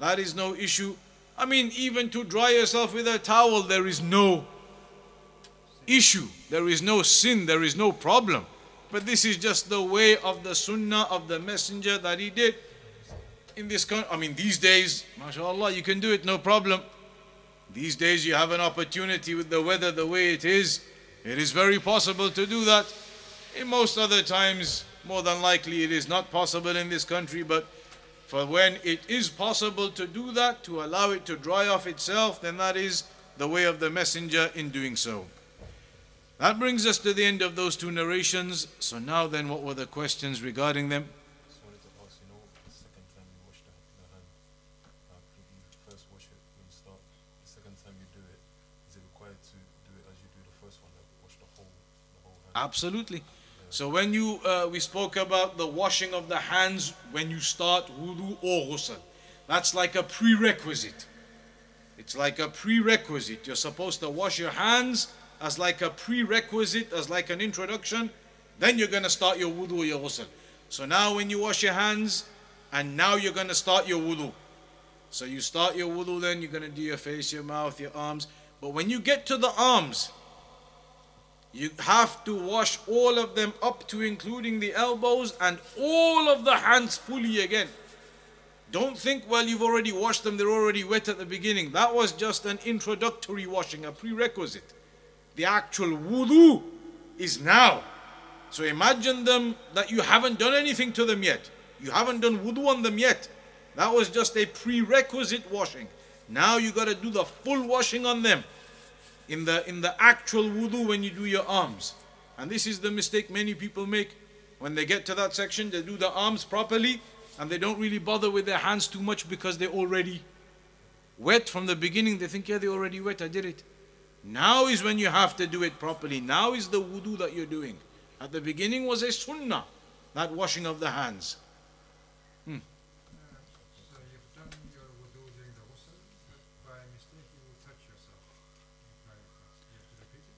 That is no issue. I mean, even to dry yourself with a towel, there is no issue. There is no sin. There is no problem. But this is just the way of the sunnah of the messenger that he did in this country. I mean, these days, mashallah, you can do it, no problem. These days, you have an opportunity with the weather the way it is. It is very possible to do that. In most other times, more than likely, it is not possible in this country, but for when it is possible to do that, to allow it to dry off itself, then that is the way of the messenger in doing so. That brings us to the end of those two narrations. So now then, what were the questions regarding them? Just wanted to ask, you know, the second time you wash the, the hand, uh, you first wash it when you start. The second time you do it, is it required to do it as you do the first one, like wash the whole, the whole hand? Absolutely. So when you uh, we spoke about the washing of the hands when you start wudu or ghusl, that's like a prerequisite. It's like a prerequisite. You're supposed to wash your hands as like a prerequisite, as like an introduction. Then you're going to start your wudu or your ghusl. So now when you wash your hands, and now you're going to start your wudu. So you start your wudu, then you're going to do your face, your mouth, your arms. But when you get to the arms, you have to wash all of them up to including the elbows and all of the hands fully again. Don't think, well, you've already washed them, they're already wet at the beginning. That was just an introductory washing, a prerequisite. The actual wudu is now. So imagine them that you haven't done anything to them yet. You haven't done wudu on them yet. That was just a prerequisite washing. Now you got to do the full washing on them in the in the actual wudu when you do your arms. And this is the mistake many people make. When they get to that section, they do the arms properly and they don't really bother with their hands too much because they're already wet from the beginning. They think, yeah, they're already wet, I did it. Now is when you have to do it properly. Now is the wudu that you're doing. At the beginning was a sunnah, that washing of the hands.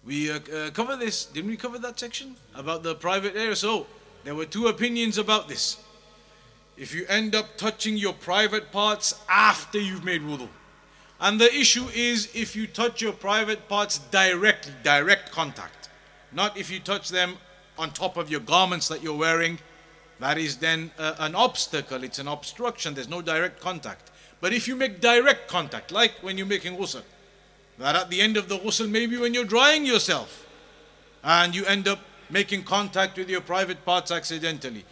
We uh, uh, cover this. Didn't we cover that section about the private area? So there were two opinions about this. If you end up touching your private parts after you've made wudu, and the issue is if you touch your private parts directly, direct contact, not if you touch them on top of your garments that you're wearing. That is then uh, an obstacle. It's an obstruction. There's no direct contact. But if you make direct contact, like when you're making ghusl, that at the end of the ghusl, maybe when you're drying yourself and you end up making contact with your private parts accidentally,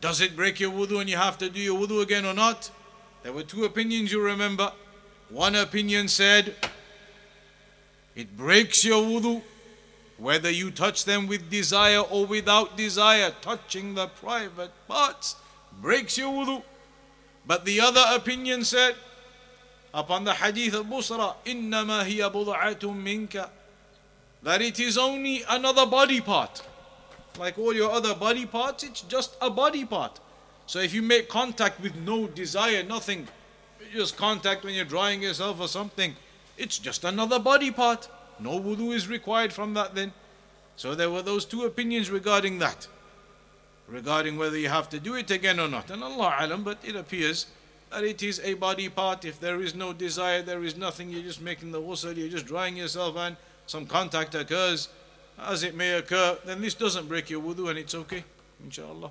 does it break your wudu and you have to do your wudu again or not? There were two opinions you remember. One opinion said it breaks your wudu whether you touch them with desire or without desire. Touching the private parts breaks your wudu. But the other opinion said upon the hadith of Busra, إِنَّمَا هِيَ بُضْعَةٌ مِنْكَ That it is only another body part. Like all your other body parts, it's just a body part. So if you make contact with no desire, nothing, just contact when you're drying yourself or something, it's just another body part. No wudu is required from that then. So there were those two opinions regarding that. Regarding whether you have to do it again or not. And Allah alam, but it appears that it is a body part. If there is no desire, there is nothing, you're just making the ghusl, you're just drying yourself and some contact occurs, as it may occur, then this doesn't break your wudu and it's okay. Inshallah.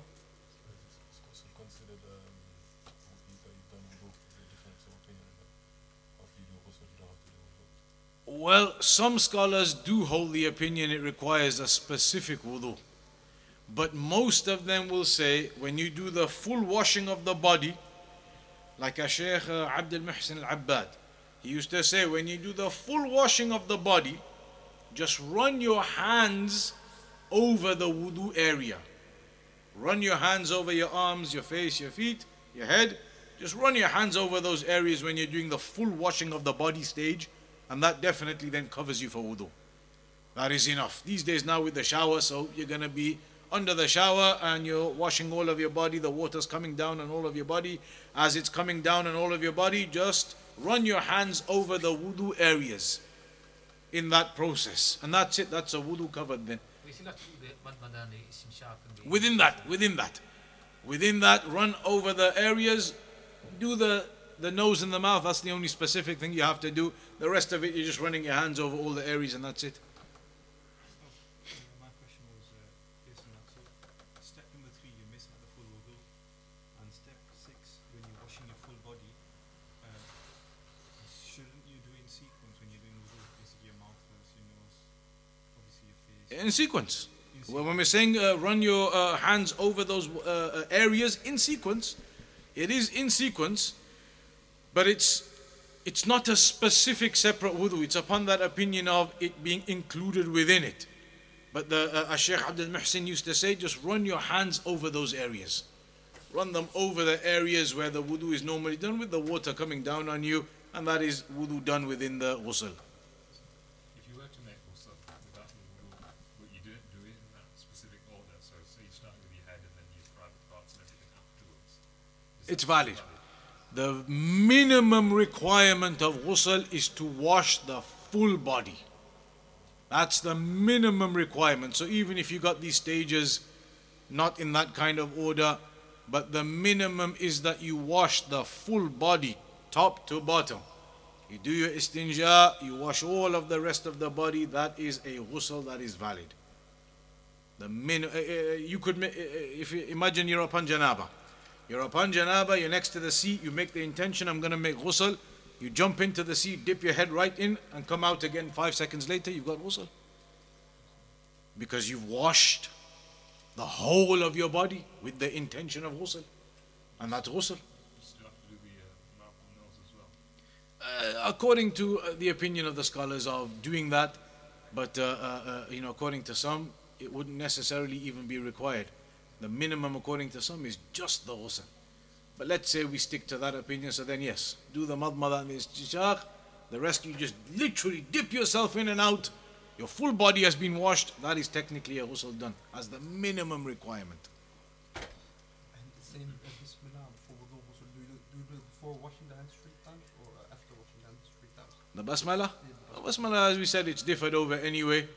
Well, some scholars do hold the opinion it requires a specific wudu. But most of them will say when you do the full washing of the body, like a Sheikh uh, Abdul Muhsin al Abbad, he used to say when you do the full washing of the body, just run your hands over the wudu area. Run your hands over your arms, your face, your feet, your head. Just run your hands over those areas when you're doing the full washing of the body stage, and that definitely then covers you for wudu. That is enough. These days now with the shower, so you're gonna be under the shower and you're washing all of your body, the water's coming down on all of your body. As it's coming down on all of your body, just run your hands over the wudu areas in that process. And that's it, that's a wudu covered then. Within that, within that. Within that, run over the areas, do the, the nose and the mouth, that's the only specific thing you have to do. The rest of it, you're just running your hands over all the areas and that's it. Uh, My question was uh, based on that. So, step number three, you're missing out the full wudu, and step six, when you're washing your full body, uh, shouldn't you do it in sequence when you're doing wudu? Basically, your mouth first, your nose, obviously your face. In sequence. When we're saying uh, run your uh, hands over those uh, uh, areas in sequence, it is in sequence, but it's it's not a specific separate wudu. It's upon that opinion of it being included within it. But the uh, Shaykh Abdul Muhsin used to say, just run your hands over those areas. Run them over the areas where the wudu is normally done with the water coming down on you, and that is wudu done within the ghusl. If you were to make ghusl without the wudu, but you didn't do it in that specific order, so say you start with your head and then your private parts and everything afterwards. is It's valid. The minimum requirement of ghusl is to wash the full body. That's the minimum requirement. So even if you got these stages not in that kind of order, but the minimum is that you wash the full body, top to bottom. You do your istinja, you wash all of the rest of the body, that is a ghusl that is valid. The min- uh, you could, uh, if you imagine you're upon janaba. You're upon janaba, you're next to the sea, you make the intention, I'm going to make ghusl. You jump into the sea, dip your head right in, and come out again five seconds later, you've got ghusl. Because you've washed the whole of your body with the intention of ghusl. And that's ghusl. Uh, according to uh, the opinion of the scholars of doing that, but uh, uh, uh, you know, according to some, it wouldn't necessarily even be required. The minimum, according to some, is just the ghusl. But let's say we stick to that opinion, so then yes, do the madmada and the istinshaq. The rest you just literally dip yourself in and out. Your full body has been washed. That is technically a ghusl done as the minimum requirement. And the same uh, Bismillah before wudu ghusl, do you do, do it before washing the hands three times or after washing the hands three times? The basmala? The basmala, as we said, it's differed over anyway.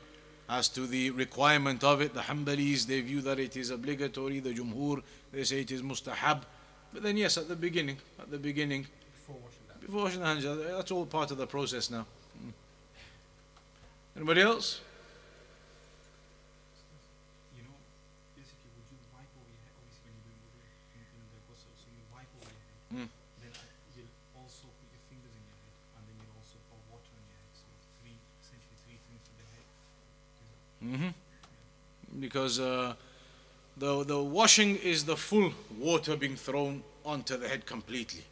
As to the requirement of it, the Hanbalis, they view that it is obligatory. The Jumhur, they say it is mustahab. But then, yes, at the beginning, at the beginning, Before washing the hands. before washing the hands, that's all part of the process now. Mm. Anybody else? You know, basically, would you wipe over your head? Obviously, when you're doing wudu in, in the ghusl, so you wipe over your head. Mm. Then uh, you'll also put your fingers in your head, and then you'll also pour water on your head. So three, essentially three things for the head. Hmm Because uh, the, the washing is the full water being thrown onto the head completely.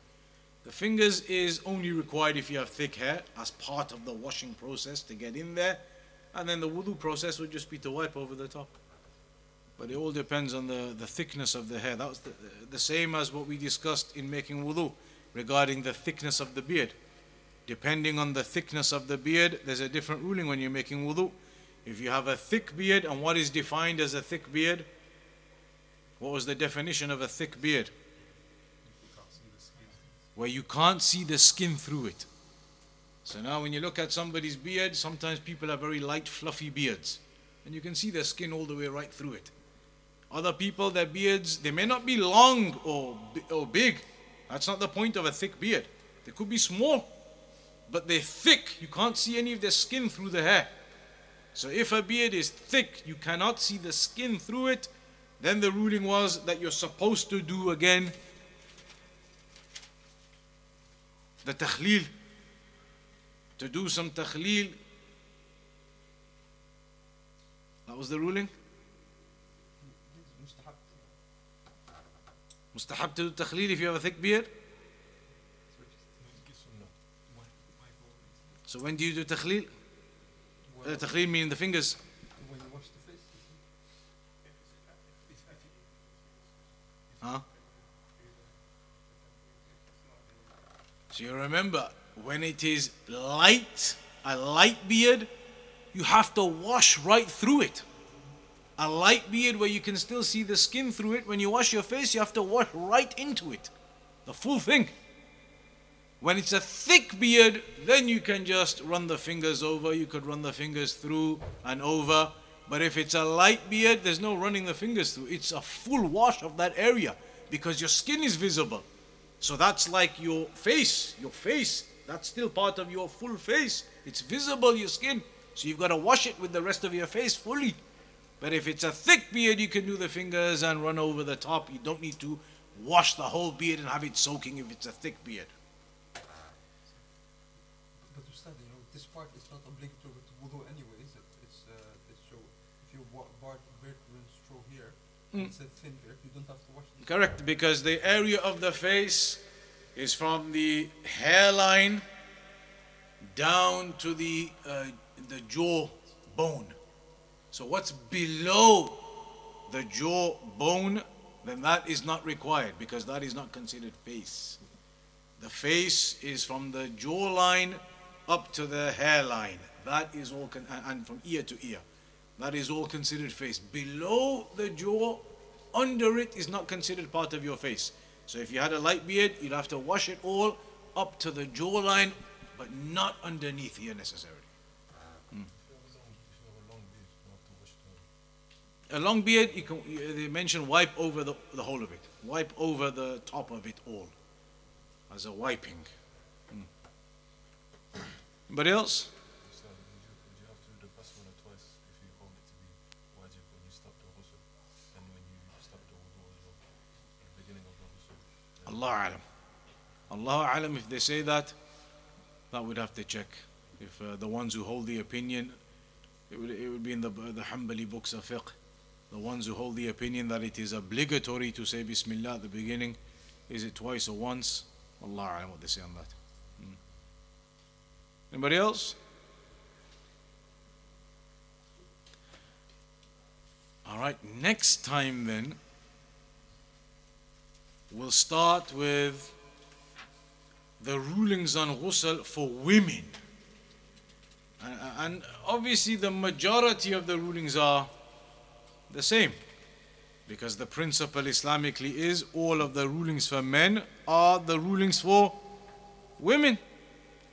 The fingers is only required if you have thick hair as part of the washing process to get in there. And then the wudu process would just be to wipe over the top. But it all depends on the, the thickness of the hair. That was the, the same as what we discussed in making wudu regarding the thickness of the beard. Depending on the thickness of the beard, there's a different ruling when you're making wudu. If you have a thick beard, and what is defined as a thick beard? What was the definition of a thick beard? Where you can't see the skin through it. So now, when you look at somebody's beard, sometimes people have very light, fluffy beards, and you can see their skin all the way right through it. Other people, their beards, they may not be long or, or big. That's not the point of a thick beard. They could be small, but they're thick. You can't see any of their skin through the hair. So if a beard is thick, you cannot see the skin through it, then the ruling was that you're supposed to do again the takhleel, to do some takhleel. That was the ruling? Mustahab to do takhleel if you have a thick beard? So when do you do takhleel? When, takhleel meaning the fingers. the Huh? So you remember, when it is light, a light beard, you have to wash right through it. A light beard where you can still see the skin through it, when you wash your face, you have to wash right into it. The full thing. When it's a thick beard, then you can just run the fingers over. You could run the fingers through and over. But if it's a light beard, there's no running the fingers through. It's a full wash of that area because your skin is visible. So that's like your face. Your face, that's still part of your full face. It's visible, your skin. So you've got to wash it with the rest of your face fully. But if it's a thick beard, you can do the fingers and run over the top. You don't need to wash the whole beard and have it soaking if it's a thick beard. But Ustad, you know, this part is not obligatory to wudu anyway, is it? It's, uh, it's so, if your wa- bar- beard runs through here, Mm. it's a thin you don't have to wash this. Correct, because the area of the face is from the hairline down to the uh, the jaw bone. So what's below the jaw bone, then that is not required because that is not considered face. The face is from the jawline up to the hairline. That is all, con- and from ear to ear. That is all considered face. Below the jaw, under it is not considered part of your face. So if you had a light beard, you'd have to wash it all up to the jawline, but not underneath here necessarily. The A long beard, you can, they mention wipe over the, the whole of it. Wipe over the top of it all. As a wiping. Hmm. Anybody else? So would you, would you have to do the basmala twice if you hold it to be wajib when you start the ghusl and when you start the wudu as well? At the beginning of the ghusl. Allah alam. Allah alam, if they say that, that would have to check. If uh, the ones who hold the opinion, it would, it would be in the, the Hanbali books of fiqh. The ones who hold the opinion that it is obligatory to say Bismillah at the beginning, is it twice or once? Allah alam what they say on that. Hmm. Anybody else? All right, next time then, we'll start with the rulings on ghusl for women. And, obviously, the majority of the rulings are the same. Because the principle Islamically is all of the rulings for men are the rulings for women,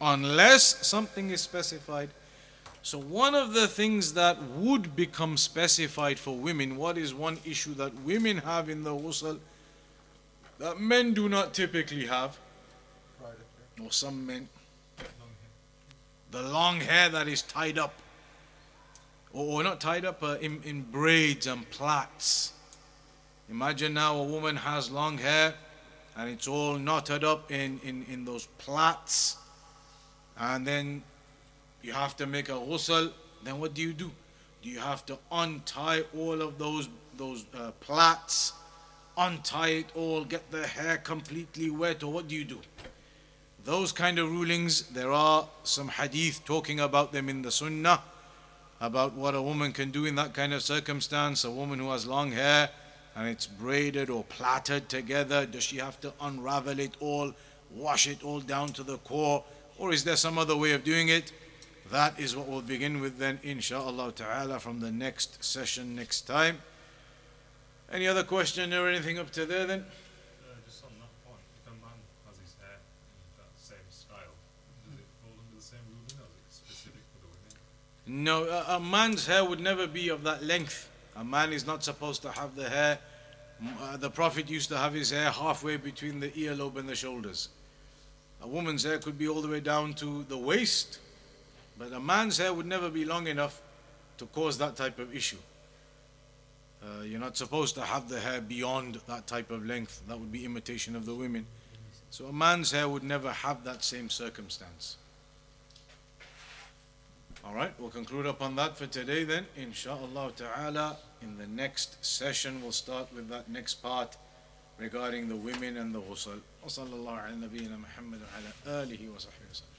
unless something is specified. So, one of the things that would become specified for women, what is one issue that women have in the ghusl that men do not typically have, or some men, the long hair that is tied up, or, or not tied up, uh, in, in braids and plaits. Imagine now a woman has long hair and it's all knotted up in, in, in those plaits, and then you have to make a ghusl. Then what do you do? Do you have to untie all of those those uh, plaits, untie it all, get the hair completely wet, or what do you do? Those kind of rulings, there are some hadith talking about them in the Sunnah, about what a woman can do in that kind of circumstance. A woman who has long hair and it's braided or plaited together, does she have to unravel it all, wash it all down to the core, Or is there some other way of doing it? That is what we'll begin with then, inshallah ta'ala, from the next session next time. Any other question or anything up to there then? Uh, just on that point, if a man has his hair in that same style, does it fall under the same ruling or is it specific for the women? No, a, a man's hair would never be of that length. A man is not supposed to have the hair. Uh, the Prophet used to have his hair halfway between the earlobe and the shoulders. A woman's hair could be all the way down to the waist, but a man's hair would never be long enough to cause that type of issue. Uh, you're not supposed to have the hair beyond that type of length. That would be imitation of the women. So a man's hair would never have that same circumstance. All right, we'll conclude upon that for today then. Insha'Allah ta'ala, in the next session, we'll start with that next part regarding the women and the ghusl. وصلى الله على نبينا محمد وعلى آله وصحبه وسلم